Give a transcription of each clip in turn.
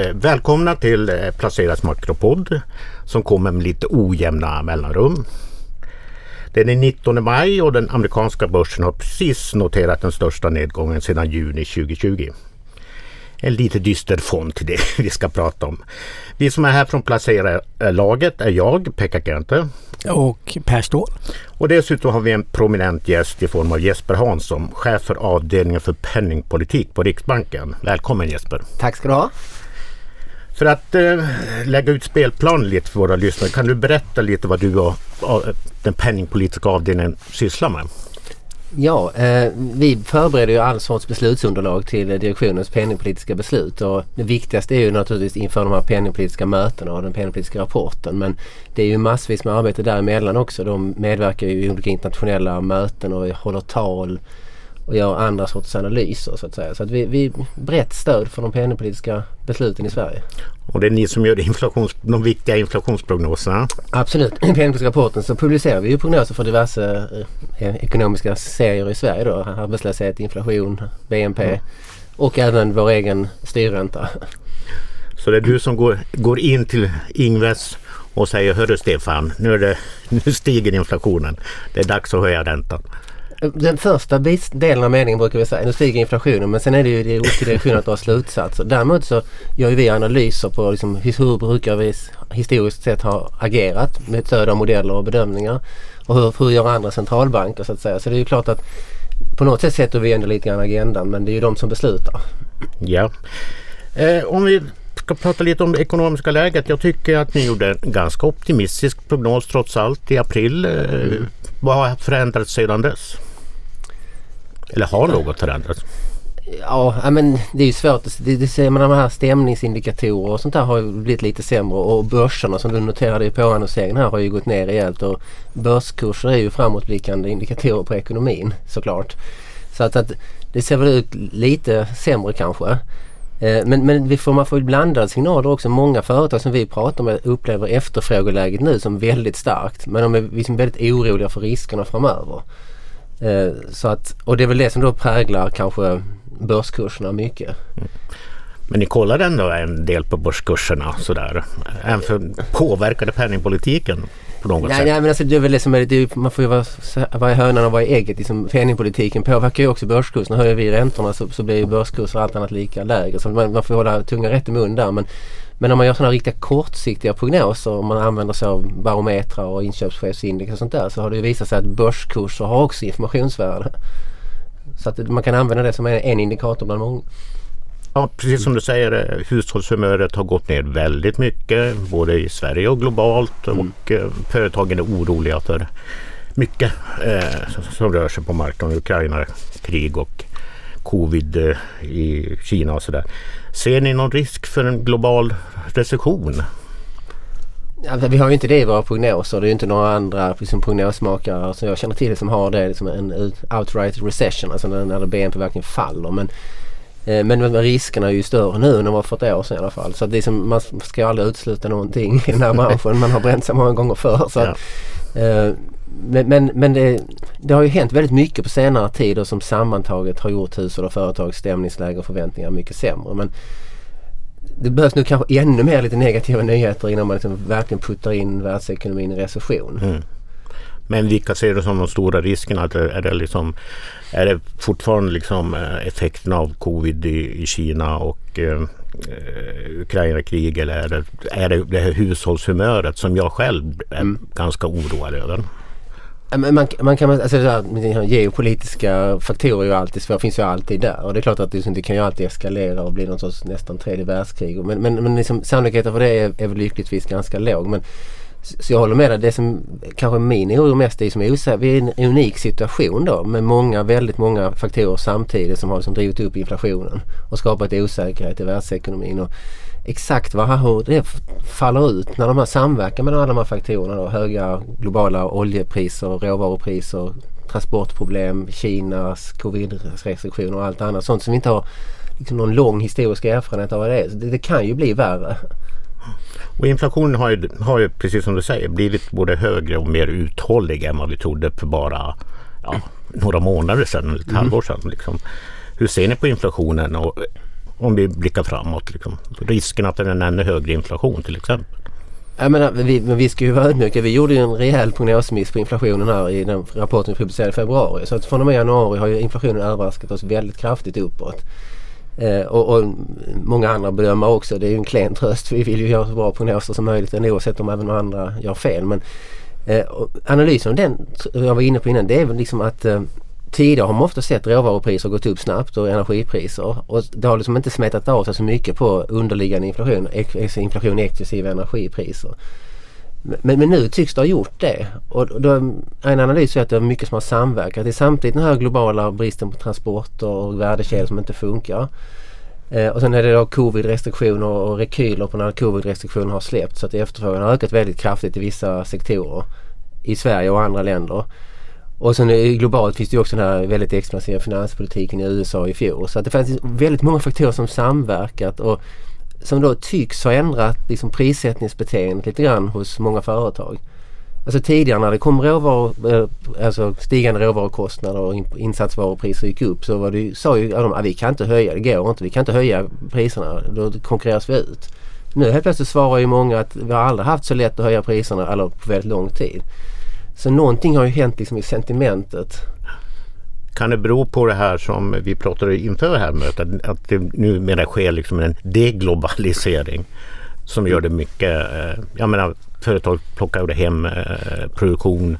Eh, välkomna till eh, Placeras makropodd som kommer med lite ojämna mellanrum. Det är den 19 maj och den amerikanska börsen har precis noterat den största nedgången sedan juni 2020. En lite dyster fond till det vi ska prata om. Vi som är här från Placera-laget är jag, Pekka Kente. Och Per Ståhl. Och dessutom har vi en prominent gäst i form av Jesper Hansson, chef för avdelningen för penningpolitik på Riksbanken. Välkommen Jesper! Tack ska du ha! För att eh, lägga ut spelplanen lite för våra lyssnare kan du berätta lite vad du och, och eh, den penningpolitiska avdelningen sysslar med? Ja, eh, vi förbereder ju all sorts beslutsunderlag till eh, direktionens penningpolitiska beslut och det viktigaste är ju naturligtvis inför de här penningpolitiska mötena och den penningpolitiska rapporten. Men det är ju massvis med arbete däremellan också. De medverkar ju i olika internationella möten och håller tal och gör andra sorters analyser så att säga. Så att vi, vi brett stöd för de penningpolitiska besluten i Sverige. Och det är ni som gör inflations, de viktiga inflationsprognoserna? Absolut. I penningpolitiska rapporten så publicerar vi ju prognoser för diverse eh, ekonomiska serier i Sverige då. Arbetslöshet, inflation, BNP mm. och även vår egen styrränta. Så det är du som går, går in till Ingves och säger Hörru Stefan, nu, det, nu stiger inflationen. Det är dags att höja räntan. Den första delen av meningen brukar vi säga, nu stiger inflationen men sen är det ju det upp till direktionen att dra slutsatser. Däremot så gör vi analyser på liksom, hur brukar vi historiskt sett ha agerat med stöd av modeller och bedömningar. Och hur, hur gör andra centralbanker så att säga. Så det är ju klart att på något sätt sätter vi ändå lite grann agendan men det är ju de som beslutar. Ja. Eh, om vi ska prata lite om det ekonomiska läget. Jag tycker att ni gjorde en ganska optimistisk prognos trots allt i april. Eh, mm. Vad har förändrats sedan dess? Eller har något förändrats? Ja, men det är ju svårt. Det, det ser man de här stämningsindikatorer och sånt där har ju blivit lite sämre och börserna som du noterade i påannonseringen här har ju gått ner rejält och börskurser är ju framåtblickande indikatorer på ekonomin såklart. Så att, att det ser väl ut lite sämre kanske. Eh, men, men vi får, man får blandade signaler också. Många företag som vi pratar med upplever efterfrågeläget nu som väldigt starkt. Men de är liksom väldigt oroliga för riskerna framöver. Eh, så att, och det är väl det som då präglar kanske börskurserna mycket. Mm. Men ni kollade ändå en del på börskurserna sådär? Även för påverkade penningpolitiken på något nej, sätt? Nej men alltså det är väl det som är det, man får ju vara, vara i hönan och vara i ägget. Liksom, penningpolitiken påverkar ju också börskurserna. Höjer vi räntorna så, så blir ju börskurser allt annat lika lägre. Så man, man får hålla tungan rätt i mun där. Men, men om man gör sådana riktiga kortsiktiga prognoser, om man använder sig av barometrar och inköpschefsindex och sånt där så har det visat sig att börskurser har också informationsvärde. Så att man kan använda det som en indikator bland många. Ja, precis som du säger, eh, hushållshumöret har gått ner väldigt mycket både i Sverige och globalt mm. och eh, företagen är oroliga för mycket eh, som rör sig på marknaden. Ukraina, krig och covid eh, i Kina och sådär. Ser ni någon risk för en global recession? Ja, vi har ju inte det i våra prognoser. Det är ju inte några andra liksom, prognosmakare som jag känner till som har det. Liksom en outright recession, alltså när, när BNP verkligen faller. Men, eh, men riskerna är ju större nu än de var för ett år sedan i alla fall. Så det är som, man ska ju aldrig utesluta någonting i den här branschen. Man har bränt sig många gånger förr. Så ja. att, eh, men, men, men det, det, har ju hänt väldigt mycket på senare tid och som sammantaget har gjort hushåll och företags stämningsläge och förväntningar mycket sämre. Men det behövs nu kanske ännu mer lite negativa nyheter innan man liksom verkligen puttar in världsekonomin i recession. Mm. Men vilka ser du som de stora riskerna? Är det, liksom, är det fortfarande liksom eh, effekten av covid i, i Kina och eh, eh, Ukraina-krig eller är det, är det det här hushållshumöret som jag själv är mm. ganska oroad över? Man, man kan, alltså så här, geopolitiska faktorer är ju alltid svåra, finns ju alltid där. Och det är klart att det, det kan ju alltid eskalera och bli någon sorts nästan tredje världskrig. Men, men, men liksom, sannolikheten för det är, är väl lyckligtvis ganska låg. Men, så jag håller med dig. Det som kanske min oro mest är som är osäker. Vi är i en unik situation då med många, väldigt många faktorer samtidigt som har liksom drivit upp inflationen och skapat osäkerhet i världsekonomin. Och exakt vad, hur det faller ut när de här samverkar med alla de här faktorerna. Då, höga globala oljepriser, råvarupriser, transportproblem, Kinas covid-restriktioner och allt annat. Sånt som vi inte har liksom någon lång historisk erfarenhet av vad det är. Det, det kan ju bli värre. Och inflationen har ju, har ju, precis som du säger, blivit både högre och mer uthållig än vad vi trodde för bara ja, några månader sedan, ett mm. halvår sedan. Liksom. Hur ser ni på inflationen och om vi blickar framåt. Liksom. Risken att det är en ännu högre inflation till exempel. Jag menar, vi, men vi ska ju vara ödmjuka. Vi gjorde ju en rejäl prognosmiss på inflationen här i den rapporten vi publicerade i februari. Så att från och med januari har ju inflationen överraskat oss väldigt kraftigt uppåt. Eh, och, och, många andra bedömare också. Det är ju en klen tröst. Vi vill ju göra så bra prognoser som möjligt oavsett om även andra gör fel. Men eh, analysen av den jag var inne på innan det är väl liksom att eh, Tidigare har man ofta sett råvarupriser gått upp snabbt och energipriser och det har liksom inte smetat av sig så mycket på underliggande inflation, inflation exklusive energipriser. Men, men, nu tycks det ha gjort det. Och då, en analys är att det är mycket som har samverkat. Det är samtidigt den här globala bristen på transporter och värdekedjor som inte funkar. Eh, och sen är det då covid-restriktioner och rekyler på när covid-restriktioner har släppt så att efterfrågan har ökat väldigt kraftigt i vissa sektorer i Sverige och andra länder. Och sen globalt finns det också den här väldigt expansiva finanspolitiken i USA i fjol. Så att det fanns väldigt många faktorer som samverkat och som då tycks ha ändrat liksom prissättningsbeteendet lite grann hos många företag. Alltså tidigare när det kom råvaror, eh, alltså stigande råvarukostnader och insatsvarupriser gick upp så var det, sa ju de att vi kan inte höja, det går inte, vi kan inte höja priserna, då konkurreras vi ut. Nu helt plötsligt svarar ju många att vi har aldrig haft så lätt att höja priserna eller på väldigt lång tid. Så någonting har ju hänt liksom i sentimentet. Kan det bero på det här som vi pratade inför det här mötet att det numera sker liksom en deglobalisering som gör det mycket, eh, jag menar företag plockar hem eh, produktion.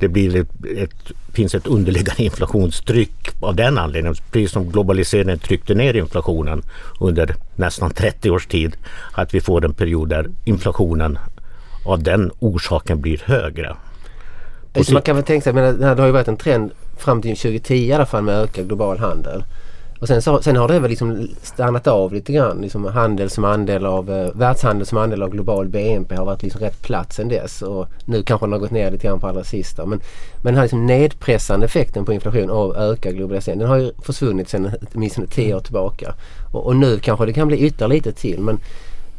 Det blir ett, ett, finns ett underliggande inflationstryck av den anledningen. Precis som globaliseringen tryckte ner inflationen under nästan 30 års tid. Att vi får en period där inflationen av den orsaken blir högre. Så man kan väl tänka sig, men det har ju varit en trend fram till 2010 i alla fall med ökad global handel. Och sen, så, sen har det väl liksom stannat av lite grann. Liksom handel som andel av, eh, världshandel som andel av global BNP har varit liksom rätt platt sen dess. Och nu kanske den har gått ner lite grann på allra sista. Men, men den här liksom nedpressande effekten på inflation av ökad globalisering den har ju försvunnit sen åtminstone tio år tillbaka. Och, och nu kanske det kan bli ytterligare lite till. Men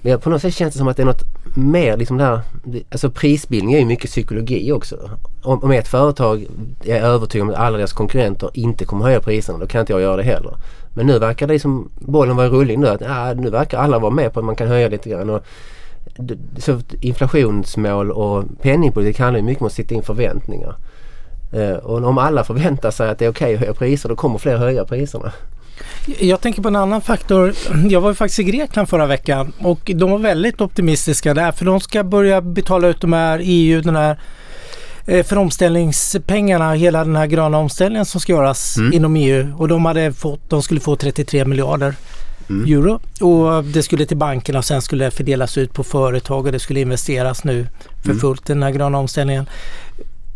men på något sätt känns det som att det är något mer liksom där. Alltså prisbildning är ju mycket psykologi också. Om, om ett företag är övertygad om att alla deras konkurrenter inte kommer höja priserna då kan inte jag göra det heller. Men nu verkar det som bollen vara i rullning nu. Att, ja, nu verkar alla vara med på att man kan höja lite grann. Och, så inflationsmål och penningpolitik handlar ju mycket om att sitta in förväntningar. Eh, och om alla förväntar sig att det är okej okay att höja priser då kommer fler höja priserna. Jag tänker på en annan faktor. Jag var faktiskt i Grekland förra veckan och de var väldigt optimistiska där för de ska börja betala ut de här EU, den här eh, för omställningspengarna, hela den här gröna omställningen som ska göras mm. inom EU och de, hade fått, de skulle få 33 miljarder mm. euro och det skulle till bankerna och sen skulle det fördelas ut på företag och det skulle investeras nu för mm. fullt i den här gröna omställningen.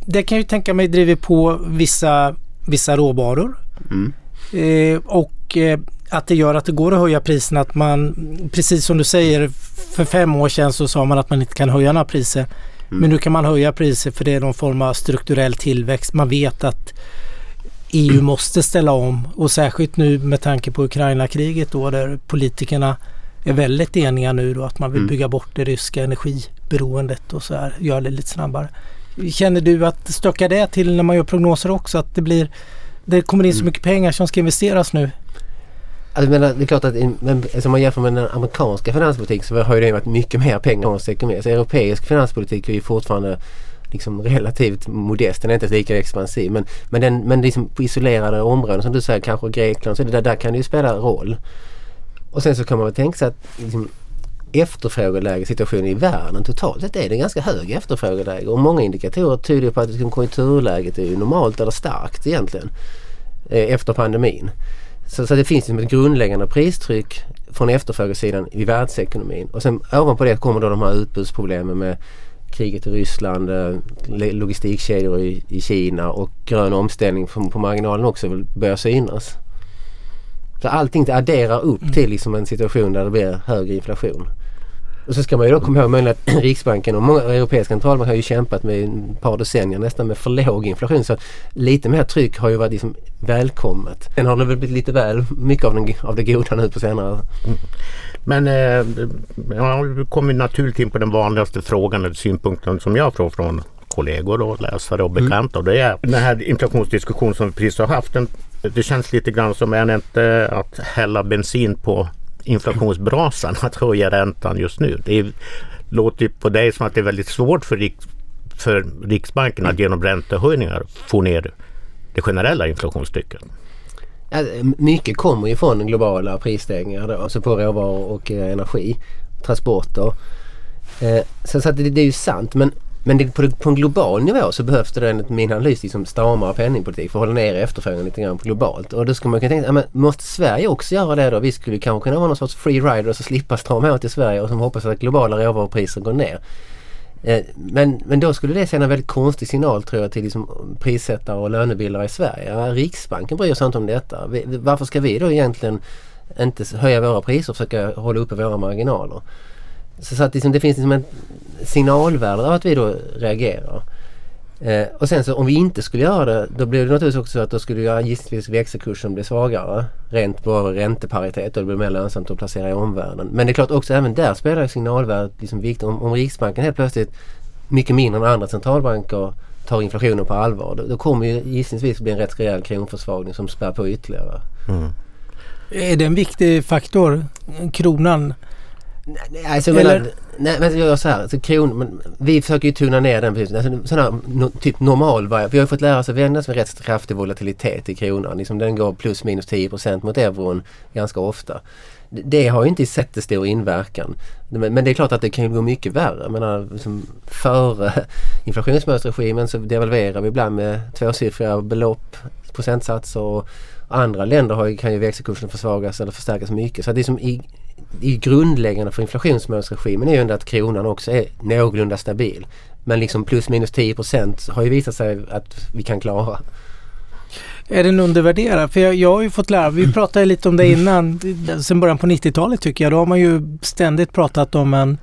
Det kan jag ju tänka mig driver på vissa, vissa råvaror. Mm. Eh, och eh, att det gör att det går att höja priserna. Att man, precis som du säger, för fem år sedan så sa man att man inte kan höja några priser. Mm. Men nu kan man höja priser för det är någon form av strukturell tillväxt. Man vet att EU måste ställa om och särskilt nu med tanke på Ukraina-kriget då där politikerna är väldigt eniga nu då att man vill mm. bygga bort det ryska energiberoendet och så här, göra det lite snabbare. Känner du att stökar det till när man gör prognoser också att det blir det kommer in så mm. mycket pengar som ska investeras nu. Alltså, men det är klart att men, alltså, om man jämför med den amerikanska finanspolitiken så har det varit mycket mer pengar hos ekonomi. Så europeisk finanspolitik är ju fortfarande liksom relativt modest. Den är inte lika expansiv. Men, men, den, men liksom på isolerade områden som du säger, kanske Grekland, så det där, där kan det ju spela roll. Och sen så kan man väl tänka sig att liksom, efterfrågeläge situationen i världen totalt sett är det ganska hög efterfrågeläge och många indikatorer tyder på att liksom konjunkturläget är normalt eller starkt egentligen eh, efter pandemin. Så, så det finns liksom ett grundläggande pristryck från efterfrågesidan i världsekonomin och sen ovanpå det kommer då de här utbudsproblemen med kriget i Ryssland, eh, logistikkedjor i, i Kina och grön omställning på, på marginalen också börjar synas. Så allting adderar upp mm. till liksom en situation där det blir högre inflation. Och så ska man ju då komma ihåg att Riksbanken och många europeiska centralbanker har ju kämpat med ett par decennier nästan med för låg inflation. Så lite mer tryck har ju varit liksom välkommet. Sen har det väl blivit lite väl mycket av, den, av det goda nu på senare. Mm. Men eh, ja, vi kommer naturligt in på den vanligaste frågan eller synpunkten som jag får från kollegor och läsare och mm. bekanta. Mm. Och det är den här inflationsdiskussionen som vi precis har haft. Den, det känns lite grann som, det inte att hälla bensin på inflationsbrasan att höja räntan just nu. Det är, låter ju på dig som att det är väldigt svårt för, Riks, för Riksbanken att genom räntehöjningar få ner det generella inflationstrycket. Mycket kommer ju från globala prisstegringar då, alltså på råvaror och eh, energi, transporter. Eh, så, så det, det, är ju sant men, men det, på, på en global nivå så behövs det enligt min analys liksom stramare penningpolitik för att hålla ner efterfrågan lite grann globalt. Och då skulle man kunna tänka, men måste Sverige också göra det då? Vi skulle kanske kunna vara någon sorts free rider och så slippa strama åt i Sverige och som hoppas att globala råvarupriser går ner. Eh, men, men då skulle det sända en väldigt konstig signal tror jag till liksom prissättare och lönebildare i Sverige. Riksbanken bryr sig inte om detta. Varför ska vi då egentligen inte höja våra priser och försöka hålla uppe våra marginaler? Så, så att liksom, det finns liksom en signalvärde av att vi då reagerar. Eh, och sen så om vi inte skulle göra det då blir det naturligtvis också så att då skulle ju gissningsvis växelkursen bli svagare. Rent på ränteparitet och det blir mer lönsamt att placera i omvärlden. Men det är klart också även där spelar signalvärdet liksom viktigt. Om, om Riksbanken helt plötsligt mycket mindre än andra centralbanker tar inflationen på allvar. Då, då kommer ju gissningsvis bli en rätt rejäl kronförsvagning som spär på ytterligare. Mm. Är det en viktig faktor, kronan? Nej, alltså, Eller? Menar, nej men jag gör så här. Alltså, kron, men, vi försöker ju tuna ner den. Alltså, sån här, no, typ normal Vi har ju fått lära oss att vända med rätt kraftig volatilitet i kronan. Liksom, den går plus minus 10% mot euron ganska ofta. Det, har ju inte sett stor inverkan. Men, men, det är klart att det kan gå mycket värre. Jag menar, liksom, före inflationsmönsterregimen så devalverar vi ibland med tvåsiffriga belopp, procentsatser. Och andra länder har, kan ju växelkursen försvagas eller förstärkas mycket. Så det är som i, i grundläggande för inflationsmålsregimen är ju ändå att kronan också är någorlunda stabil. Men liksom plus minus 10% har ju visat sig att vi kan klara. Är den undervärderad? För jag, jag har ju fått lära vi pratade lite om det innan, sen början på 90-talet tycker jag. Då har man ju ständigt pratat om en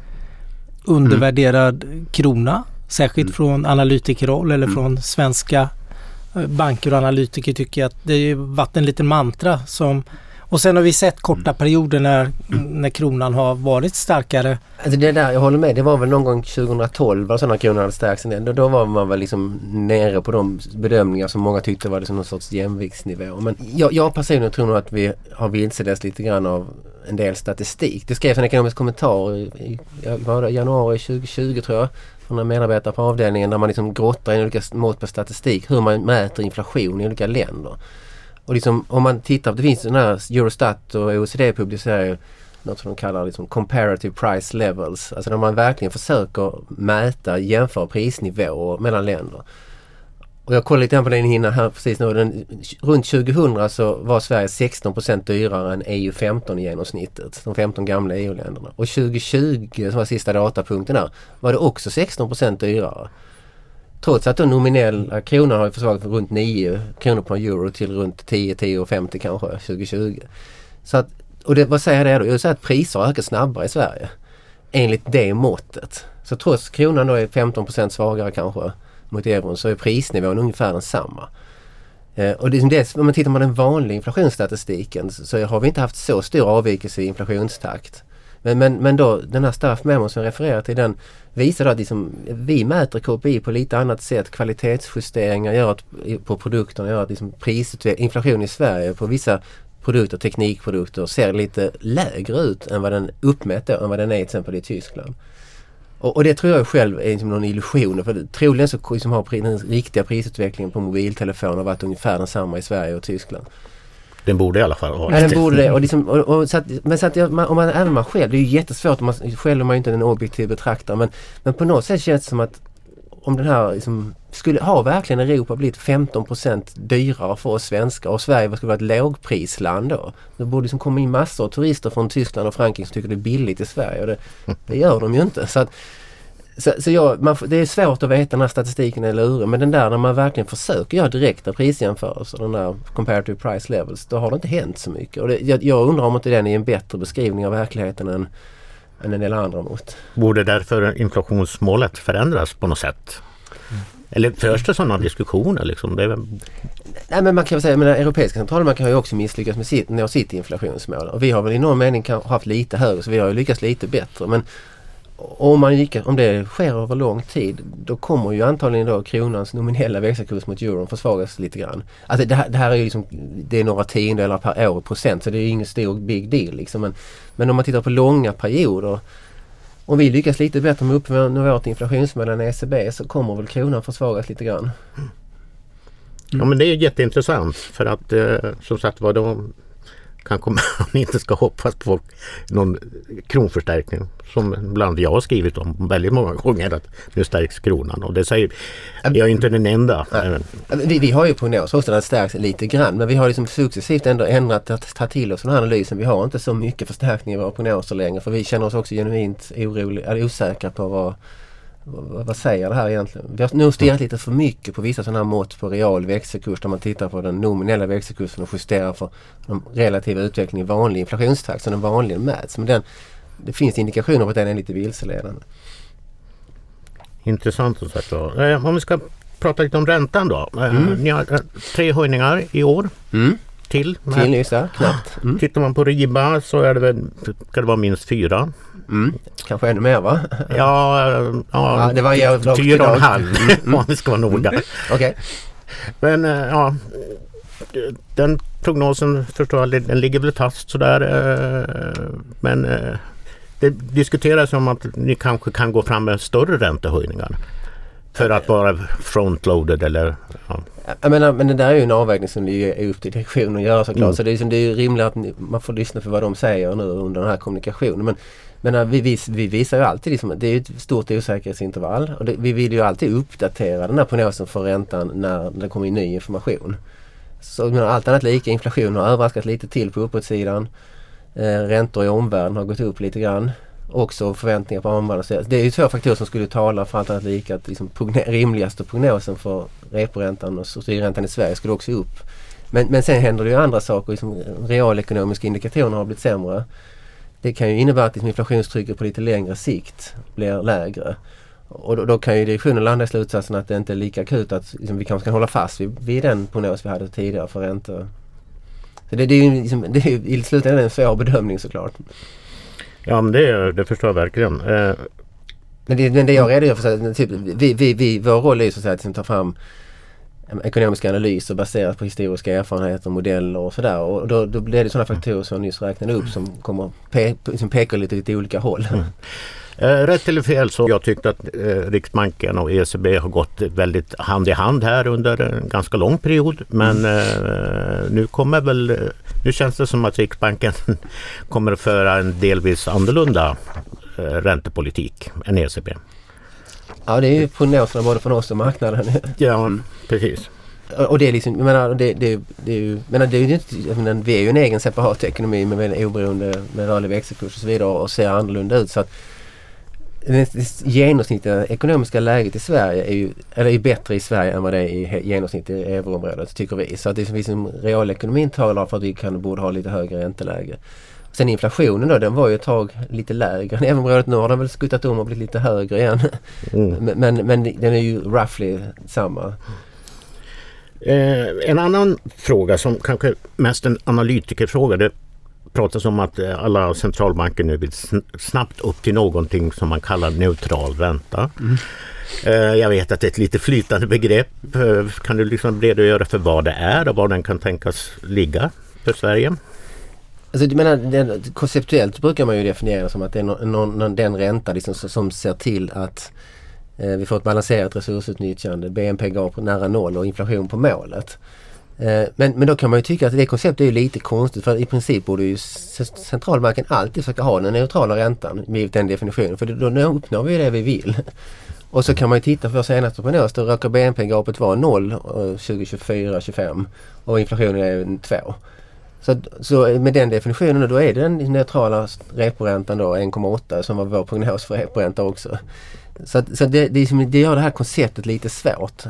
undervärderad mm. krona. Särskilt mm. från analytikerroll eller mm. från svenska eh, banker och analytiker tycker jag att det har varit en liten mantra som och sen har vi sett korta mm. perioder när, när kronan har varit starkare. Alltså det där, jag håller med. Det var väl någon gång 2012 alltså när kronan hade stärkts Då, då var man väl liksom nere på de bedömningar som många tyckte var liksom någon sorts jämviktsnivå. Men jag, jag personligen tror nog att vi har vilseletts lite grann av en del statistik. Det skrevs en ekonomisk kommentar i, det, januari 2020 tror jag från en medarbetare på avdelningen där man liksom grottar i olika mått på statistik. Hur man mäter inflation i olika länder. Och liksom om man tittar, det finns den här Eurostat och OECD publicerar något som de kallar liksom comparative price levels. Alltså när man verkligen försöker mäta, jämföra prisnivåer mellan länder. Och jag kollade lite på den innan här precis nu. Den, runt 2000 så var Sverige 16% dyrare än EU-15 i genomsnittet. De 15 gamla EU-länderna. Och 2020 som var sista datapunkten där var det också 16% dyrare. Trots att den nominella kronan har försvagats från runt 9 kronor per euro till runt 10, 10 och 50 kanske 2020. Så att, och det, vad säger det då? Jo, det säger att priser har ökat snabbare i Sverige. Enligt det måttet. Så trots kronan då är 15% svagare kanske mot euron så är prisnivån ungefär densamma. Eh, och det, det, om man tittar på den vanliga inflationsstatistiken så, så har vi inte haft så stor avvikelse i inflationstakt. Men, men, men då den här staff memo som jag refererar till den visar att liksom, vi mäter KPI på lite annat sätt. Kvalitetsjusteringar gör att, på produkterna gör att liksom inflation i Sverige på vissa produkter, teknikprodukter ser lite lägre ut än vad den uppmätt då, än vad den är till exempel i Tyskland. Och, och det tror jag själv är liksom någon illusion. För troligen så liksom har den riktiga prisutvecklingen på mobiltelefoner varit ungefär densamma i Sverige och Tyskland. Den borde i alla fall ha det. Ja, den borde det. Och liksom, och, och, så att, men så att jag, man, om man, även man själv, det är ju jättesvårt. Man, själv är man ju inte en objektiv betraktare. Men, men på något sätt känns det som att om den här liksom, skulle ha verkligen Europa blivit 15% dyrare för oss svenskar och Sverige skulle vara ett lågprisland då. Det borde liksom komma in massor av turister från Tyskland och Frankrike som tycker det är billigt i Sverige och det, det gör de ju inte. Så att, så, så jag, man, det är svårt att veta när statistiken är lurig men den där när man verkligen försöker göra direkta prisjämförelser, den där comparative price levels, då har det inte hänt så mycket. Och det, jag, jag undrar om inte den är en bättre beskrivning av verkligheten än, än en del andra mått. Borde därför inflationsmålet förändras på något sätt? Mm. Eller förs det sådana diskussioner? Liksom? Det väl... Nej men man kan väl säga, att Europeiska centralbanken har ju också misslyckats med sitt, nå sitt inflationsmål. Och vi har väl i någon mening haft lite högre så vi har ju lyckats lite bättre. Men om, man gick, om det sker över lång tid då kommer ju antagligen då kronans nominella växelkurs mot euron försvagas lite grann. Alltså det här, det här är ju liksom, det är några tiondelar per år i procent så det är ju ingen stor big deal liksom. Men, men om man tittar på långa perioder om vi lyckas lite bättre med att uppnå vårt inflationsmål än ECB så kommer väl kronan försvagas lite grann. Mm. Ja men det är jätteintressant för att eh, som sagt var de kanske man inte ska hoppas på någon kronförstärkning. Som bland annat jag har skrivit om väldigt många gånger att nu stärks kronan och det säger jag är inte den enda. Vi, vi har ju prognoser också att stärks lite grann men vi har liksom successivt ändå ändrat att ta till oss den här analysen. Vi har inte så mycket förstärkning i våra prognoser längre för vi känner oss också genuint oroliga, osäkra på vad vad, säger det här egentligen? Vi har nog stirrat lite för mycket på vissa sådana här mått på real växelkurs där man tittar på den nominella växelkursen och justerar för den relativa utvecklingen i vanlig inflationstakt som den vanligen mäts. Men den, det finns indikationer på att den är lite vilseledande. Intressant som sagt eh, Om vi ska prata lite om räntan då. Eh, mm. Ni har eh, tre höjningar i år. Mm. Till. Till nyss, knappt. Mm. Tittar man på RIBA så är det väl, ska det vara minst fyra. Mm. Kanske ännu mer va? Ja, ja, ja det var fyra och en halv mm. om vi ska vara noga. Mm. Okay. Men eh, ja, den prognosen förstår jag, den ligger väl fast sådär. Eh, men eh, det diskuteras om att ni kanske kan gå fram med större räntehöjningar. För att vara frontloaded eller... Ja. Jag menar, men det där är ju en avvägning som är upp till direktionen att göra såklart. Mm. Så det är, liksom, det är ju rimligt att man får lyssna för vad de säger nu under den här kommunikationen. Men men äh, vi, vis, vi visar ju alltid, liksom, det är ett stort osäkerhetsintervall och det, vi vill ju alltid uppdatera den här prognosen för räntan när det kommer in ny information. Så menar, allt annat lika, inflationen har överraskat lite till på uppåtsidan. Eh, räntor i omvärlden har gått upp lite grann. Också förväntningar på omvärlden. Det är ju två faktorer som skulle tala för allt annat lika att liksom, rimligaste prognosen för reporäntan och styrräntan i Sverige skulle också upp. Men, men sen händer det ju andra saker. Liksom, realekonomiska indikationer har blivit sämre. Det kan ju innebära att liksom inflationstrycket på lite längre sikt blir lägre. Och då, då, kan ju direktionen landa i slutsatsen att det inte är lika akut att liksom, vi kanske kan hålla fast vid, vid den prognos vi hade tidigare för räntor. Så det, det, är ju liksom, det är i slutändan en svår bedömning såklart. Ja men det, det förstår jag verkligen. Eh. Men, det, men det jag redogör för, typ, vi, vi, vi, vår roll är ju så att, säga, att liksom ta fram ekonomiska analyser baserat på historiska erfarenheter, modeller och sådär. Och då, då blir det sådana faktorer som jag nyss räknade upp som, kommer pe som pekar lite åt olika håll. Mm. Eh, rätt eller fel så jag tyckte att eh, Riksbanken och ECB har gått väldigt hand i hand här under en ganska lång period. Men mm. eh, nu kommer väl, nu känns det som att Riksbanken kommer att föra en delvis annorlunda räntepolitik än ECB. Ja det är ju prognoserna både från oss och marknaden. ja precis. Och det är liksom, jag menar, det, det, det är ju, menar, det är ju inte, jag menar, vi är ju en egen separat ekonomi med en oberoende med rörlig växelkurs och så vidare och ser annorlunda ut. Så att det genomsnittliga ekonomiska läget i Sverige är ju, eller är bättre i Sverige än vad det är i genomsnitt i euroområdet tycker vi. Så att det är liksom realekonomin talar för att vi kan, borde ha lite högre ränteläge. Sen inflationen då, den var ju ett tag lite lägre än området. Nu har den väl skuttat om och blivit lite högre igen. Mm. Men, men den är ju roughly samma. Eh, en annan fråga som kanske mest en analytikerfråga. Det pratas om att eh, alla centralbanker nu vill snabbt upp till någonting som man kallar neutral ränta. Mm. Eh, jag vet att det är ett lite flytande begrepp. Eh, kan du liksom redogöra för vad det är och var den kan tänkas ligga för Sverige? Alltså, du menar, den, konceptuellt brukar man ju definiera som att det är någon, någon, den ränta liksom, som ser till att eh, vi får ett balanserat resursutnyttjande, BNP-gap nära noll och inflation på målet. Eh, men, men då kan man ju tycka att det konceptet är lite konstigt för i princip borde ju centralbanken alltid försöka ha den neutrala räntan givet den definitionen för då, då uppnår vi det vi vill. Och så kan man ju titta på vår senaste prognos. Då råkar BNP-gapet vara 0 2024-25 eh, och inflationen är 2. Så, så med den definitionen då är det den neutrala reporäntan då 1,8 som var vår prognos för reporänta också. Så, så det, det, det gör det här konceptet lite svårt.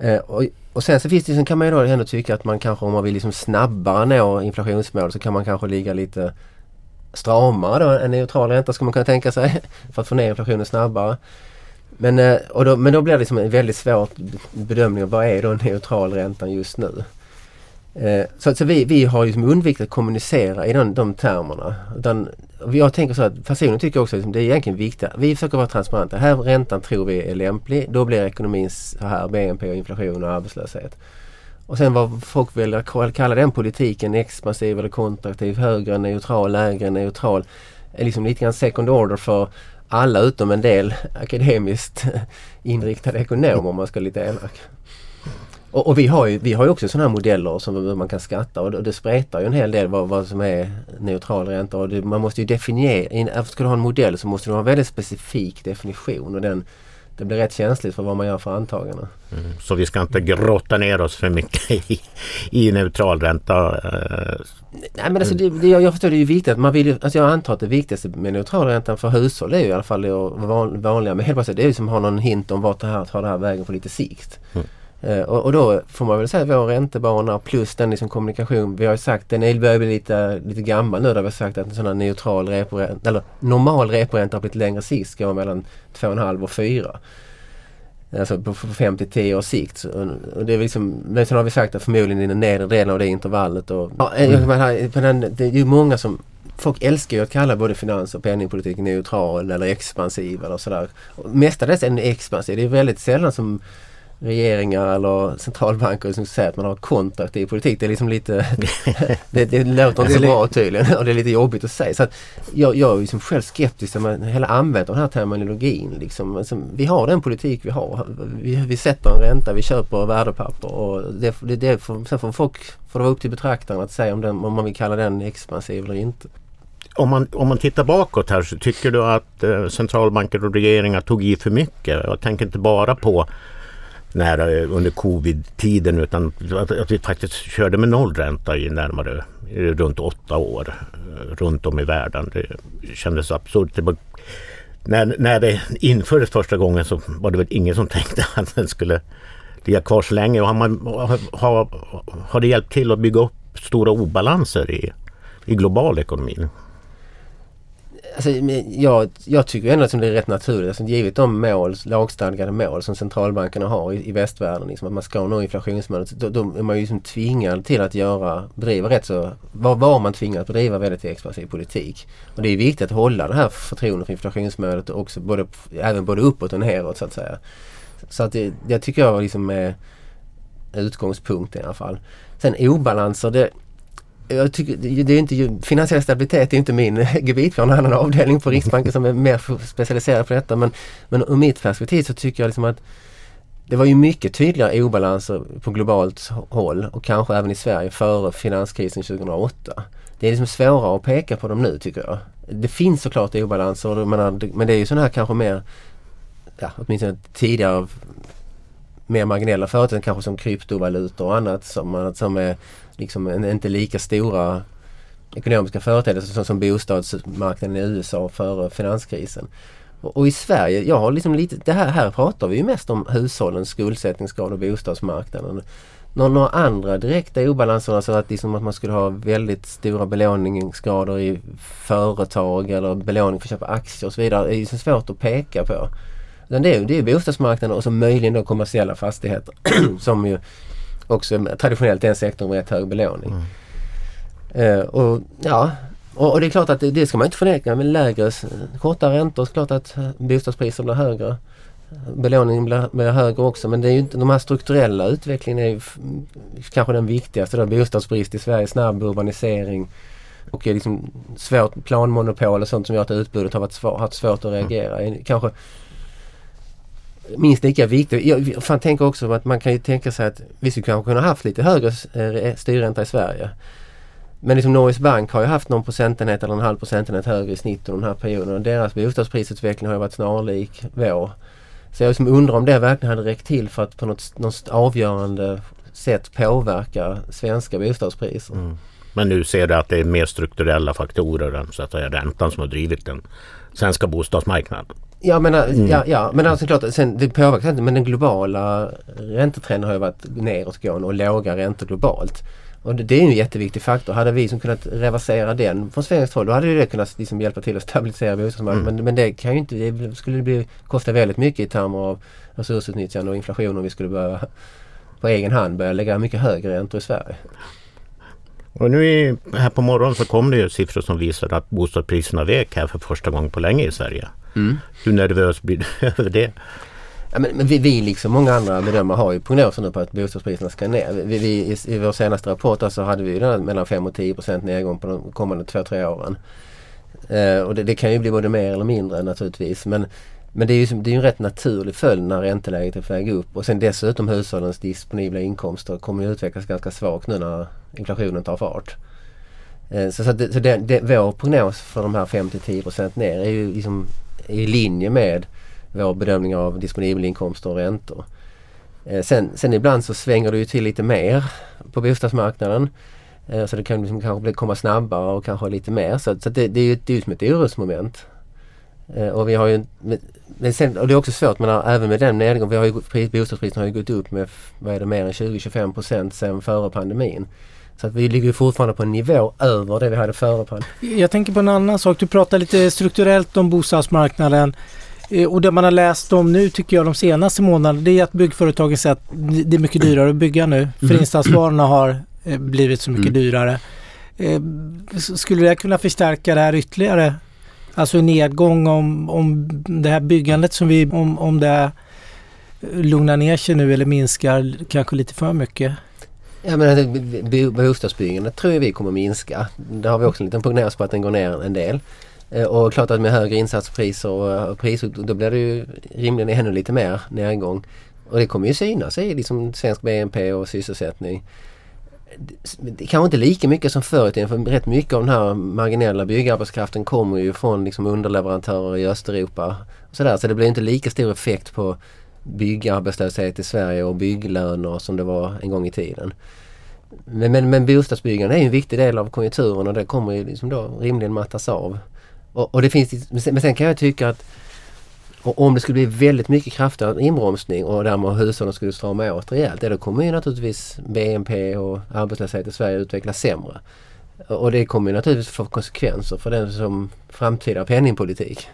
Eh, och, och sen så finns det, sen kan man ju då ändå tycka att man kanske om man vill liksom snabbare nå inflationsmål så kan man kanske ligga lite stramare då. En neutral ränta ska man kunna tänka sig för att få ner inflationen snabbare. Men, eh, och då, men då blir det liksom en väldigt svår bedömning av vad är då neutral ränta just nu. Eh, så så vi, vi har liksom undvikit att kommunicera i de, de termerna. Utan jag tänker så att personligen tycker också att det är egentligen viktigt. Vi försöker vara transparenta. Här räntan tror vi är lämplig. Då blir ekonomin så här BNP, och inflation och arbetslöshet. Och sen vad folk väljer att kalla den politiken expansiv eller kontraktiv, högre neutral, lägre neutral. Är liksom lite grann second order för alla utom en del akademiskt inriktade ekonomer om man ska lite elak. Och, och, vi har ju vi har ju också sådana här modeller som man kan skatta och det, spretar ju en hel del vad, vad som är neutral ränta. Och det, man måste ju definiera, ska du ha en modell så måste du ha en väldigt specifik definition och den det blir rätt känsligt för vad man gör för antaganden. Mm, så vi ska inte grotta ner oss för mycket i, i neutral Eh. Nej men alltså det, det, jag förstår det är ju viktigt. Man vill, alltså jag antar att det viktigaste med neutralräntan för hushåll är ju i alla fall det vanliga. Men helt plötsligt det är ju som att ha någon hint om vart det här tar det här vägen på lite sikt. Mm. Uh, och, och, då får man väl säga vår räntebana plus den liksom kommunikation. Vi har ju sagt den börjar bli lite, lite gammal nu där vi har sagt att en sån här neutral reporänta eller normal reporänta har blivit längre sist går mellan 2,5 och 4. Alltså på 5 till 10 års sikt. Och det är liksom, men sen har vi sagt att förmodligen i den nedre delen av det intervallet. Och, ja, mm. den, det är ju många som Folk älskar ju att kalla både finans och penningpolitik neutral eller expansiv eller sådär. Mestadels är den expansiv. Det är väldigt sällan som regeringar eller centralbanker som säger att man har kontraktiv politik. Det är liksom lite det, det låter inte så bra tydligen och det är lite jobbigt att säga. Så att jag, jag är liksom själv skeptisk till att hela använder den här terminologin. Liksom. Alltså, vi har den politik vi har. Vi, vi sätter en ränta, vi köper värdepapper och det, det, det får, sen får folk får det vara upp till betraktaren att säga om, den, om man vill kalla den expansiv eller inte. Om man, om man tittar bakåt här så tycker du att eh, centralbanker och regeringar tog i för mycket? Jag tänker inte bara på nära eh, under covid-tiden utan att, att vi faktiskt körde med nollränta i närmare eh, runt åtta år eh, runt om i världen. Det kändes absurt. Det var, när, när det infördes första gången så var det väl ingen som tänkte att den skulle ligga kvar så länge. Och har, man, har, har det hjälpt till att bygga upp stora obalanser i, i global ekonomi? Alltså, jag, jag tycker ändå att det är rätt naturligt. Alltså, givet de mål, lagstadgade mål som centralbankerna har i, i västvärlden. Liksom, att man ska nå inflationsmålet. Då, då är man ju liksom tvingad till att göra, bedriva rätt så, var, var man tvingad att bedriva väldigt expansiv politik. Och det är viktigt att hålla det här förtroendet för inflationsmålet också både, även både uppåt och neråt så att säga. Så att det, det tycker jag liksom är utgångspunkten i alla fall. Sen obalanser, det jag tycker, det är inte, finansiell stabilitet är inte min gebit. Vi har en annan avdelning på Riksbanken som är mer specialiserad på detta. Men, men ur mitt perspektiv så tycker jag liksom att det var ju mycket tydligare obalanser på globalt håll och kanske även i Sverige före finanskrisen 2008. Det är liksom svårare att peka på dem nu tycker jag. Det finns såklart obalanser men det är ju sådana här kanske mer, ja, åtminstone tidigare mer marginella företag kanske som kryptovalutor och annat som, som är liksom inte lika stora ekonomiska företeelser som, som bostadsmarknaden i USA före finanskrisen. Och, och, i Sverige, jag har liksom lite, det här, här pratar vi ju mest om hushållens skuldsättningsgrad och bostadsmarknaden. Några, några andra direkta obalanser, alltså att, liksom att man skulle ha väldigt stora belåningsgrader i företag eller belåning för att köpa aktier och så vidare, är ju så svårt att peka på. Det är, det är bostadsmarknaden och så möjligen då kommersiella fastigheter som ju också traditionellt en sektor med rätt hög belåning. Mm. Uh, och ja, och, och, det är klart att det, det ska man inte förneka. Med lägre, korta räntor så klart att bostadspriser blir högre. Belåningen blir, blir högre också men det är ju inte, de här strukturella utvecklingen är ju kanske den viktigaste. Då, bostadsbrist i Sverige, snabb urbanisering och liksom svårt planmonopol och sånt som gör att utbudet har varit svår, haft svårt att reagera. Mm. Kanske minst lika viktigt. Jag fan tänker också att man kan ju tänka sig att vi skulle kanske kunna haft lite högre eh, styrränta i Sverige. Men liksom Norges Bank har ju haft någon procentenhet eller en halv procentenhet högre i snitt under den här perioden. Och deras bostadsprisutveckling har ju varit snarlik vår. Så jag liksom undrar om det verkligen hade räckt till för att på något, något avgörande sätt påverka svenska bostadspriser. Mm. Men nu ser du att det är mer strukturella faktorer än så att säga räntan som har drivit den svenska bostadsmarknaden? Ja men, mm. ja, ja, men alltså klart, sen, det påverkar inte men den globala räntetrenden har ju varit nedåtgående och låga räntor globalt. Och det, det är en jätteviktig faktor. Hade vi som kunnat reversera den från svenskt håll då hade det kunnat liksom hjälpa till att stabilisera bostadsmarknaden. Mm. Men, men det kan ju inte, det skulle bli, kosta väldigt mycket i termer av resursutnyttjande och inflation om vi skulle börja på egen hand börja lägga mycket högre räntor i Sverige. Och nu i, här på morgonen så kom det ju siffror som visar att bostadspriserna vek här för första gången på länge i Sverige. Mm. Hur nervös blir du över det? Ja, men, men vi, vi liksom många andra bedömare har ju prognoser nu på att bostadspriserna ska ner. Vi, vi, i, I vår senaste rapport så hade vi den mellan 5 och 10 procent nedgång på de kommande 2-3 åren. Eh, och det, det, kan ju bli både mer eller mindre naturligtvis. Men, men det är ju det är en rätt naturlig följd när ränteläget är på väg upp. Och sen dessutom hushållens disponibla inkomster kommer ju utvecklas ganska svagt nu när inflationen tar fart. Eh, så, så, det, så det, det, vår prognos för de här 5-10% ner är ju liksom i linje med vår bedömning av disponibla inkomster och räntor. Eh, sen, sen ibland så svänger det ju till lite mer på bostadsmarknaden. Eh, så det kan liksom kanske komma snabbare och kanske lite mer. Så, så det, det är ju det är som ett orosmoment. Och vi har ju, men sen, och det är också svårt men även med den nedgången, vi har ju, bostadspriserna har ju gått upp med vad är det, mer än 20-25 procent sen före pandemin. Så att vi ligger fortfarande på en nivå över det vi hade före pandemin. Jag tänker på en annan sak. Du pratar lite strukturellt om bostadsmarknaden. Eh, och det man har läst om nu tycker jag de senaste månaderna det är att byggföretagen säger att det är mycket dyrare att bygga nu. För mm. insatsvarorna har eh, blivit så mycket mm. dyrare. Eh, skulle det kunna förstärka det här ytterligare? Alltså en nedgång om, om det här byggandet som vi, om, om det lugnar ner sig nu eller minskar kanske lite för mycket? Ja men bostadsbyggandet tror jag vi kommer minska. Det har vi också en liten prognos på att den går ner en del. Eh, och klart att med högre insatspriser och priser då blir det ju rimligen ännu lite mer nedgång. Och det kommer ju synas i liksom svensk BNP och sysselsättning. Det kanske inte lika mycket som förr i tiden för rätt mycket av den här marginella byggarbetskraften kommer ju från liksom underleverantörer i Östeuropa. Och så, där. så det blir inte lika stor effekt på byggarbetslöshet i Sverige och bygglöner som det var en gång i tiden. Men, men, men bostadsbyggande är en viktig del av konjunkturen och det kommer ju liksom då rimligen mattas av. Och, och det finns, men sen kan jag tycka att om det skulle bli väldigt mycket kraftigare inbromsning och därmed hushållen skulle strama åt rejält, då kommer ju naturligtvis BNP och arbetslöshet i Sverige utvecklas sämre. Och det kommer ju naturligtvis få konsekvenser för den som framtida penningpolitik.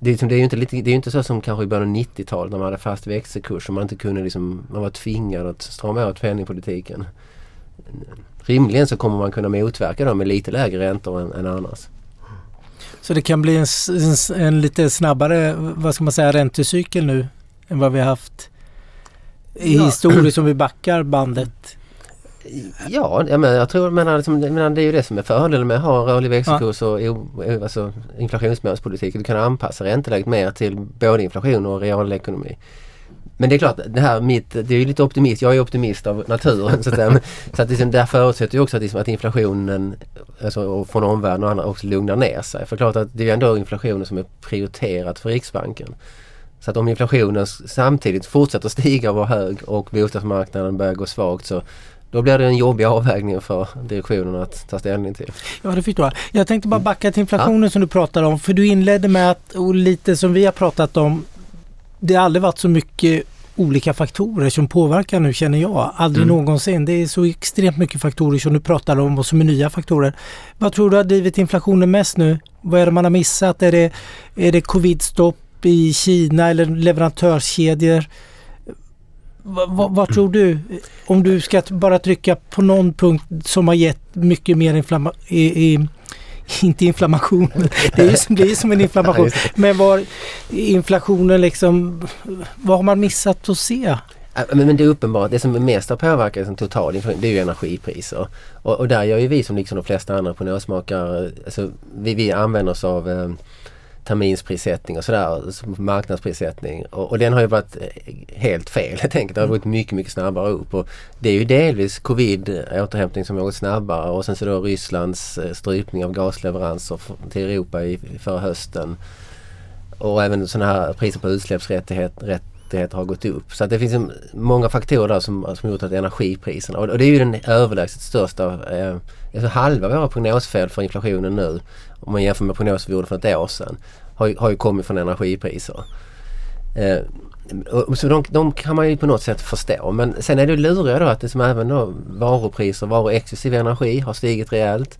Det är, liksom, det är ju inte, lite, det är inte så som kanske i början av 90-talet när man hade fast växelkurs och man inte kunde liksom, man var tvingad att strama åt penningpolitiken. Rimligen så kommer man kunna motverka dem med lite lägre räntor än, än annars. Så det kan bli en, en, en, lite snabbare, vad ska man säga, räntecykel nu än vad vi har haft i ja. historiskt om vi backar bandet? Ja, jag, menar, jag tror menar, liksom, menar, det är ju det som är fördelen med att ha rörlig växelkurs ja. och alltså, inflationsmålspolitik. Du kan anpassa ränteläget mer till både inflation och realekonomi. Men det är klart, det här mitt, det är ju lite optimist. Jag är optimist av naturen. så att, så att liksom, där förutsätter ju också att, liksom, att inflationen alltså, från omvärlden och andra också lugnar ner sig. För klart att det är ändå inflationen som är prioriterat för Riksbanken. Så att om inflationen samtidigt fortsätter stiga och vara hög och bostadsmarknaden börjar gå svagt så då blir det en jobbig avvägning för direktionen att ta ställning till. Ja det förstår jag. Jag tänkte bara backa till inflationen ja. som du pratade om. För du inledde med att, och lite som vi har pratat om, det har aldrig varit så mycket olika faktorer som påverkar nu känner jag. Aldrig mm. någonsin. Det är så extremt mycket faktorer som du pratar om och som är nya faktorer. Vad tror du har drivit inflationen mest nu? Vad är det man har missat? Är det, är det covidstopp i Kina eller leverantörskedjor? Vad, tror du? Om du ska bara trycka på någon punkt som har gett mycket mer inflammation inte inflammation. Det är ju som, det som en inflammation. Men var inflationen liksom, vad har man missat att se? Men, det är uppenbart, det som mest har påverkat liksom, total det är ju energipriser. Och, och, där gör ju vi som liksom de flesta andra prognosmakare, alltså, vi, vi använder oss av eh, terminsprissättning och sådär, marknadsprissättning. Och, och, den har ju varit eh, helt fel helt enkelt. Det har gått mycket, mycket snabbare upp. Och det är ju delvis covid återhämtning som har gått snabbare och sen så då Rysslands eh, strypning av gasleveranser till Europa i, förra hösten. Och även sådana här priser på utsläppsrättigheter har gått upp. Så det finns många faktorer där som, som gjort att energipriserna och, och det är ju den överlägset största, eh, alltså halva våra prognosfel för inflationen nu om man jämför med prognoser vi gjorde för ett år sedan, har, har ju kommit från energipriser. Eh, så de, de, kan man ju på något sätt förstå. Men sen är det luriga då att det som även då varupriser, varor exklusive energi har stigit rejält.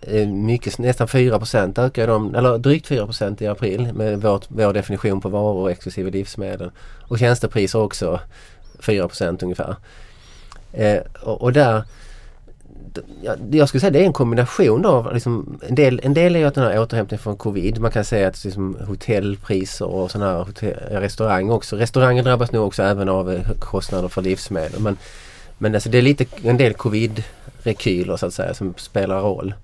Eh, mycket, nästan 4 ökar de, eller drygt 4% i april med vårt, vår definition på varor exklusive livsmedel. Och tjänstepriser också 4% ungefär. Eh, och, och där jag skulle säga det är en kombination då. Liksom, en, del, en del är ju att den här återhämtningen från covid. Man kan säga att liksom, hotellpriser och sådana här hotell, restaurang också. Restauranger drabbas nog också även av eh, kostnader för livsmedel. Men, men alltså, det är lite en del covid-rekyler så att säga som spelar roll.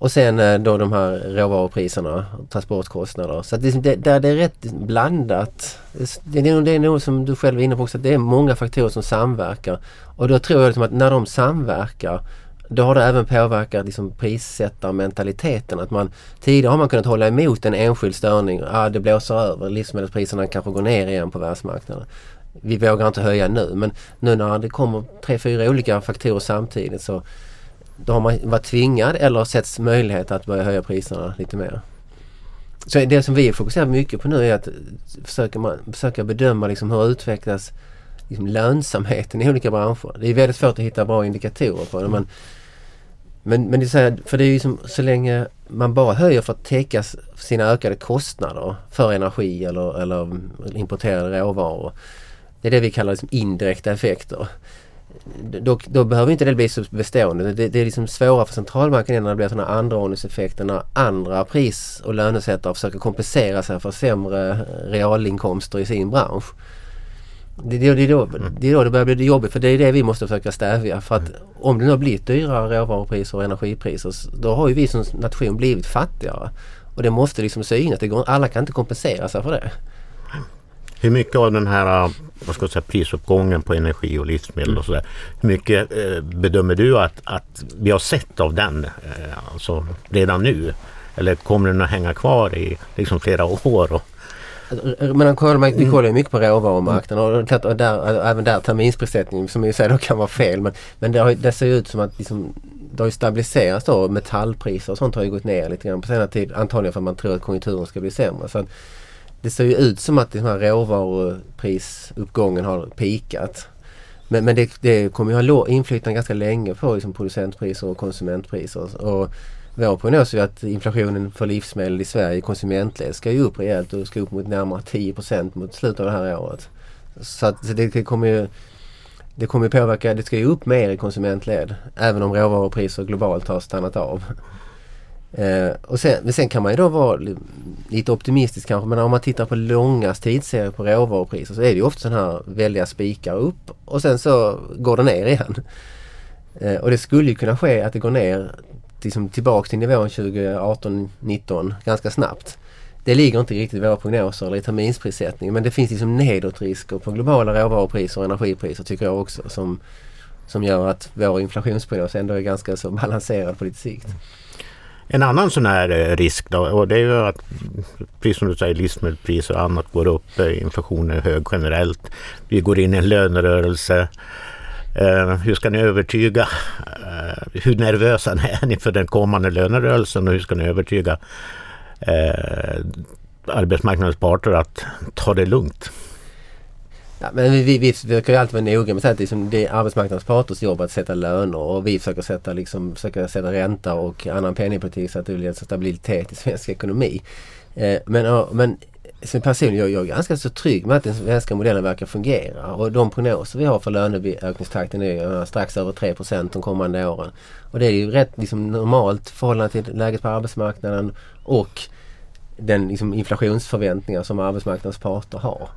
Och sen eh, då de här råvarupriserna, transportkostnader. Så att det, det, det är rätt blandat. Det är, nog, det är nog som du själv är inne på också, att det är många faktorer som samverkar. Och då tror jag liksom att när de samverkar då har det även påverkat liksom prissättarmentaliteten. Att man, tidigare har man kunnat hålla emot en enskild störning. Ah, det blåser över, livsmedelspriserna kanske går ner igen på världsmarknaden. Vi vågar inte höja nu men nu när det kommer tre, fyra olika faktorer samtidigt så då har man varit tvingad eller setts möjlighet att börja höja priserna lite mer. Så det som vi fokuserar mycket på nu är att försöka, man, försöka bedöma liksom hur utvecklas liksom lönsamheten i olika branscher. Det är väldigt svårt att hitta bra indikatorer på det. Men, men, men det är så, här, för det är ju som, så länge man bara höjer för att täcka sina ökade kostnader för energi eller, eller importerade råvaror. Det är det vi kallar liksom indirekta effekter då, då behöver inte det bli så bestående. Det, det är liksom svårare för centralbanken när det blir sådana andraordningseffekter när andra pris och lönesättare försöker kompensera sig för sämre realinkomster i sin bransch. Det, det, det, är då, det är då det börjar bli jobbigt för det är det vi måste försöka stävja. För att om det nu har blivit dyrare råvarupriser och energipriser då har ju vi som nation blivit fattigare. Och det måste liksom synas. alla kan inte kompensera sig för det. Hur mycket av den här vad ska jag säga, prisuppgången på energi och livsmedel och sådär. Hur mycket eh, bedömer du att, att vi har sett av den eh, alltså redan nu? Eller kommer den att hänga kvar i liksom flera år? Och, men kollar, vi kollar ju mycket på råvarumarknaden och, och där, även där terminsprissättning som i sig då kan vara fel. Men, men det, har, det ser ut som att liksom, det har stabiliserats då. Metallpriser och sånt har ju gått ner lite grann på senare tid. Antagligen för att man tror att konjunkturen ska bli sämre. Så att, det ser ju ut som att den här råvaruprisuppgången har pikat. Men, men det, det kommer ju ha inflytande ganska länge på liksom producentpriser och konsumentpriser. Och vår prognos är att inflationen för livsmedel i Sverige konsumentled ska ju upp rejält och ska upp mot närmare 10% mot slutet av det här året. Så, att, så det, det kommer ju det kommer påverka, det ska ju upp mer i konsumentled. Även om råvarupriser globalt har stannat av. Eh, och sen, sen kan man ju då vara lite optimistisk kanske men om man tittar på långa tidsserier på råvarupriser så är det ju ofta sådana här väldiga spikar upp och sen så går det ner igen. Eh, och det skulle ju kunna ske att det går ner liksom tillbaks till nivån 2018-19 ganska snabbt. Det ligger inte riktigt i våra prognoser eller i terminsprissättningen men det finns liksom nedåtrisker på globala råvarupriser och energipriser tycker jag också som, som gör att vår inflationsprognos ändå är ganska så balanserad på lite sikt. En annan sån här eh, risk då, och det är ju att precis som du säger livsmedelspriser och annat går upp, eh, inflationen är hög generellt. Vi går in i en lönerörelse. Eh, hur ska ni övertyga, eh, hur nervösa är ni för den kommande lönerörelsen och hur ska ni övertyga eh, arbetsmarknadens parter att ta det lugnt? Ja, men vi, vi, vi försöker ju alltid vara noga med att liksom, det är arbetsmarknadens parters jobb att sätta löner och vi försöker sätta, liksom, försöker sätta ränta och annan penningpolitik så att det blir stabilitet i svensk ekonomi. Eh, men, men som person, jag, jag är ganska så trygg med att den svenska modellen verkar fungera och de prognoser vi har för löneökningstakten är eh, strax över 3% de kommande åren. Och det är ju rätt liksom, normalt förhållande till läget på arbetsmarknaden och den liksom, inflationsförväntningar som arbetsmarknadens parter har.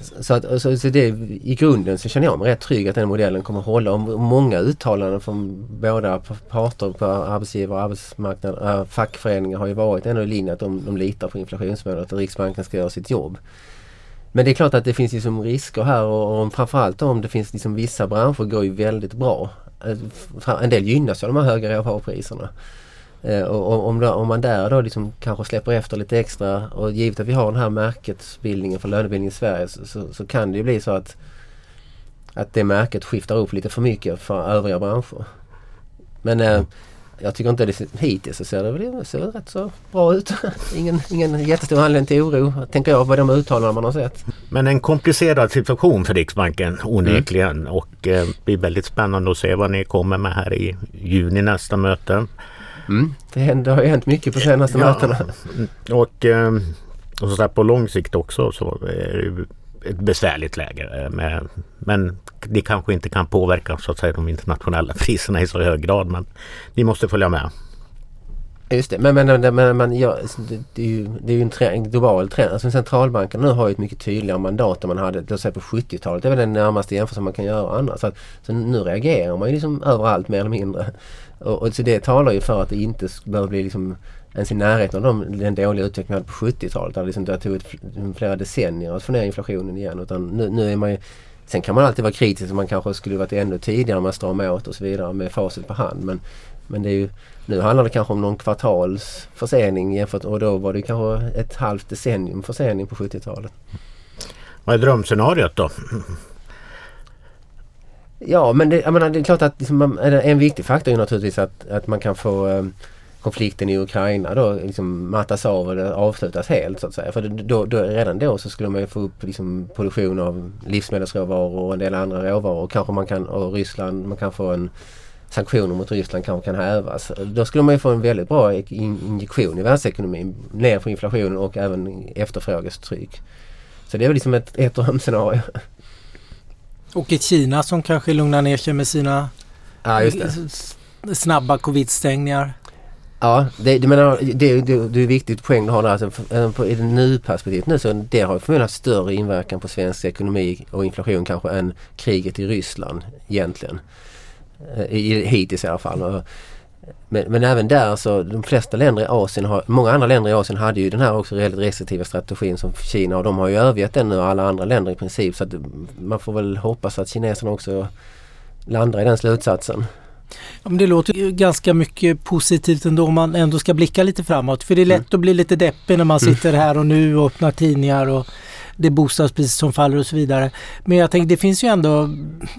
Så, att, så, så det, i grunden så känner jag mig rätt trygg att den modellen kommer hålla. Och många uttalanden från båda parter på arbetsgivare och arbetsmarknad, äh, fackföreningar har ju varit ändå i linje att de, de litar på inflationsmålet och Riksbanken ska göra sitt jobb. Men det är klart att det finns liksom risker här och, och framförallt om det finns liksom vissa branscher går ju väldigt bra. Äh, en del gynnas ju av de här höga råvarupriserna. Eh, och om, om man där då liksom kanske släpper efter lite extra och givet att vi har den här märkesbildningen för lönebildning i Sverige så, så, så, kan det ju bli så att, att det märket skiftar upp lite för mycket för övriga branscher. Men eh, jag tycker inte det hittills så ser det väl ser rätt så bra ut. ingen, ingen jättestor anledning till oro tänker jag vad de uttalanden man har sett. Men en komplicerad situation för Riksbanken onekligen mm. och eh, det blir väldigt spännande att se vad ni kommer med här i juni nästa möte. Mm. Det, händer, har ju hänt mycket på senaste ja. mötena. Och, ehm, och så på lång sikt också så är det ett besvärligt läge. Eh, med, men det kanske inte kan påverka så att säga, de internationella priserna i så hög grad. Men ni måste följa med. Just det, men, men, men, men ja, det, det, är ju, det är ju en, trend, en global trend. Alltså centralbanken nu har ju ett mycket tydligare mandat än man hade låt säga på 70-talet. Det är väl den närmaste jämförelse man kan göra annars. Så, att, så nu reagerar man ju liksom överallt mer eller mindre. Och, och så det talar ju för att det inte behöver bli liksom ens i närheten av de, den dåliga utvecklingen på 70-talet. Där liksom det tog ett, liksom flera decennier att få ner inflationen igen. Utan nu, nu är man ju, sen kan man alltid vara kritisk. Man kanske skulle varit ännu tidigare med att strama åt och så vidare med facit på hand. Men, men det är ju, nu handlar det kanske om någon kvartals försening jämfört och då var det kanske ett halvt decennium försening på 70-talet. Vad är drömscenariot då? Ja men det, jag menar, det är klart att liksom, en viktig faktor är naturligtvis att, att man kan få eh, konflikten i Ukraina då liksom mattas av eller avslutas helt så att säga. För då, då, redan då så skulle man ju få upp liksom produktion av livsmedelsråvaror och en del andra råvaror. Kanske man kan, och Ryssland, man kan få en sanktioner mot Ryssland kanske kan hävas. Då skulle man ju få en väldigt bra injektion i världsekonomin. Ner för inflationen och även efterfrågestryck. Så det är väl liksom ett, ett drömscenario. Och ett Kina som kanske lugnar ner sig med sina ja, snabba covid-stängningar. Ja, det, det, menar, det, det, det är viktigt poäng du har där. Alltså, I det nu-perspektivet nu så det har förmodligen haft större inverkan på svensk ekonomi och inflation kanske än kriget i Ryssland egentligen. Eh, I, hittills i alla fall. Men, men, även där så de flesta länder i Asien, har, många andra länder i Asien hade ju den här också väldigt restriktiva strategin som Kina och de har ju övergett den nu alla andra länder i princip. Så att man får väl hoppas att kineserna också landar i den slutsatsen. Ja, men det låter ju ganska mycket positivt ändå om man ändå ska blicka lite framåt. För det är lätt mm. att bli lite deppig när man mm. sitter här och nu och öppnar tidningar och det är bostadspriser som faller och så vidare. Men jag tänker det finns ju ändå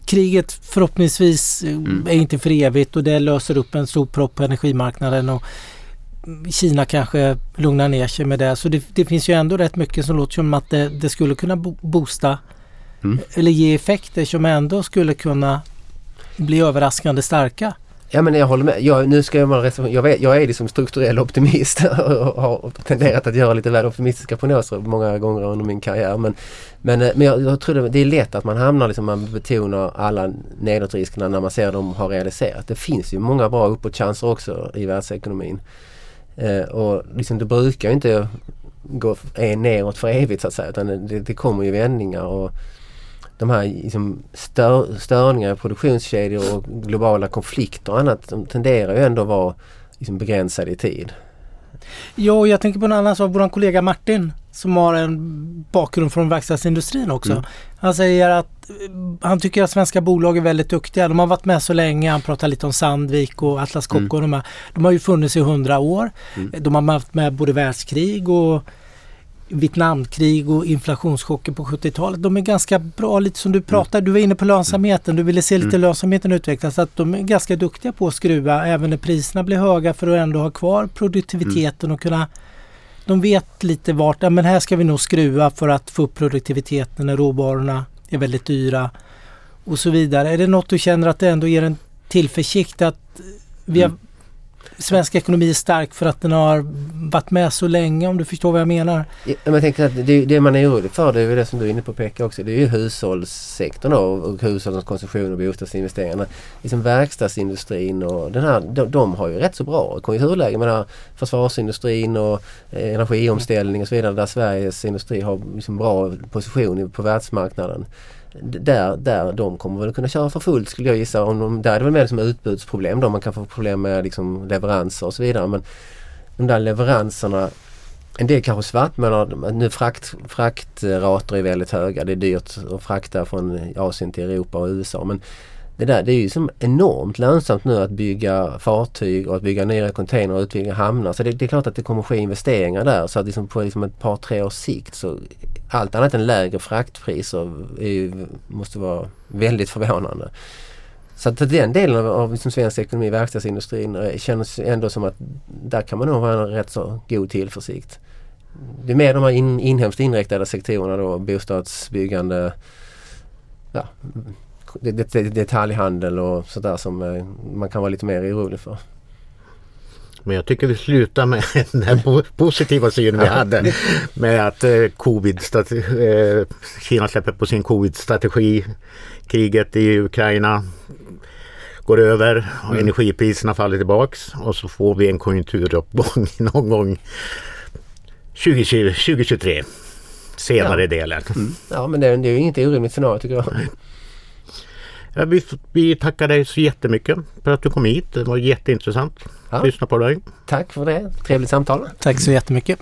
kriget förhoppningsvis mm. är inte för evigt och det löser upp en stor propp på energimarknaden. Och Kina kanske lugnar ner sig med det. Så det, det finns ju ändå rätt mycket som låter som att det, det skulle kunna boosta mm. eller ge effekter som ändå skulle kunna bli överraskande starka. Ja men jag håller med. Jag, nu ska jag vara jag, vet, jag är liksom strukturell optimist och har tenderat att göra lite väl optimistiska prognoser många gånger under min karriär. Men, men, eh, men jag, jag tror det, det är lätt att man hamnar liksom, man betonar alla nedåtriskerna när man ser dem har realiserat. Det finns ju många bra uppåtchanser också i världsekonomin. Eh, och liksom det brukar inte gå neråt för evigt så att säga utan det, det kommer ju vändningar. Och, de här liksom stör, störningar i produktionskedjor och globala konflikter och annat de tenderar ju ändå att vara liksom begränsade i tid. Ja, och jag tänker på en annan sak. Vår kollega Martin som har en bakgrund från verkstadsindustrin också. Mm. Han säger att eh, han tycker att svenska bolag är väldigt duktiga. De har varit med så länge. Han pratar lite om Sandvik och Atlas Copco. Mm. De, de har ju funnits i hundra år. Mm. De har varit med både världskrig och Vietnamkrig och inflationschocker på 70-talet. De är ganska bra, lite som du pratade, du var inne på lönsamheten, du ville se lite mm. lönsamheten utvecklas. Att de är ganska duktiga på att skruva även när priserna blir höga för att ändå ha kvar produktiviteten mm. och kunna de vet lite vart, ja, men här ska vi nog skruva för att få upp produktiviteten när råvarorna är väldigt dyra och så vidare. Är det något du känner att det ändå ger en tillförsikt att vi har mm svensk ekonomi är stark för att den har varit med så länge om du förstår vad jag menar. Ja, men jag tänker att det, det man är orolig för det är det som du är inne på Pekka också. Det är ju hushållssektorn och, och hushållens konsumtion och bostadsinvesteringarna. Liksom verkstadsindustrin och den här, de, de har ju rätt så bra konjunkturläge. Jag menar försvarsindustrin och eh, energiomställning och så vidare där Sveriges industri har liksom bra position på världsmarknaden där, där de kommer väl kunna köra för fullt skulle jag gissa. Om de, där är det väl mer som utbudsproblem då. Man kan få problem med liksom leveranser och så vidare. Men de där leveranserna en del kanske svartmålar. Nu frakt, fraktrater är väldigt höga. Det är dyrt att frakta från Asien till Europa och USA. Men det där det är ju som enormt lönsamt nu att bygga fartyg och att bygga nya container och utvidga hamnar. Så det, det, är klart att det kommer ske investeringar där. Så att liksom på liksom ett par tre års sikt så allt annat än lägre fraktpriser måste vara väldigt förvånande. Så att den delen av, av liksom svensk ekonomi, verkstadsindustrin, eh, känns ändå som att där kan man nog ha en rätt så god tillförsikt. Det är mer de här in, inhemskt inriktade sektorerna då, bostadsbyggande, ja, detaljhandel och sådär som eh, man kan vara lite mer orolig för. Men jag tycker vi slutar med den här po- positiva synen vi hade med att eh, covid eh, Kina släpper på sin covid-strategi. Kriget i Ukraina går över och energipriserna faller tillbaks och så får vi en konjunkturuppgång någon gång 2020, 2023. Senare Ja. delen. Ja men det, är- det är ju inget orimligt scenario tycker jag. Ja, vi, vi tackar dig så jättemycket för att du kom hit. Det var jätteintressant Ja. att lyssna på dig. Tack för det. Trevligt samtal. Tack så jättemycket.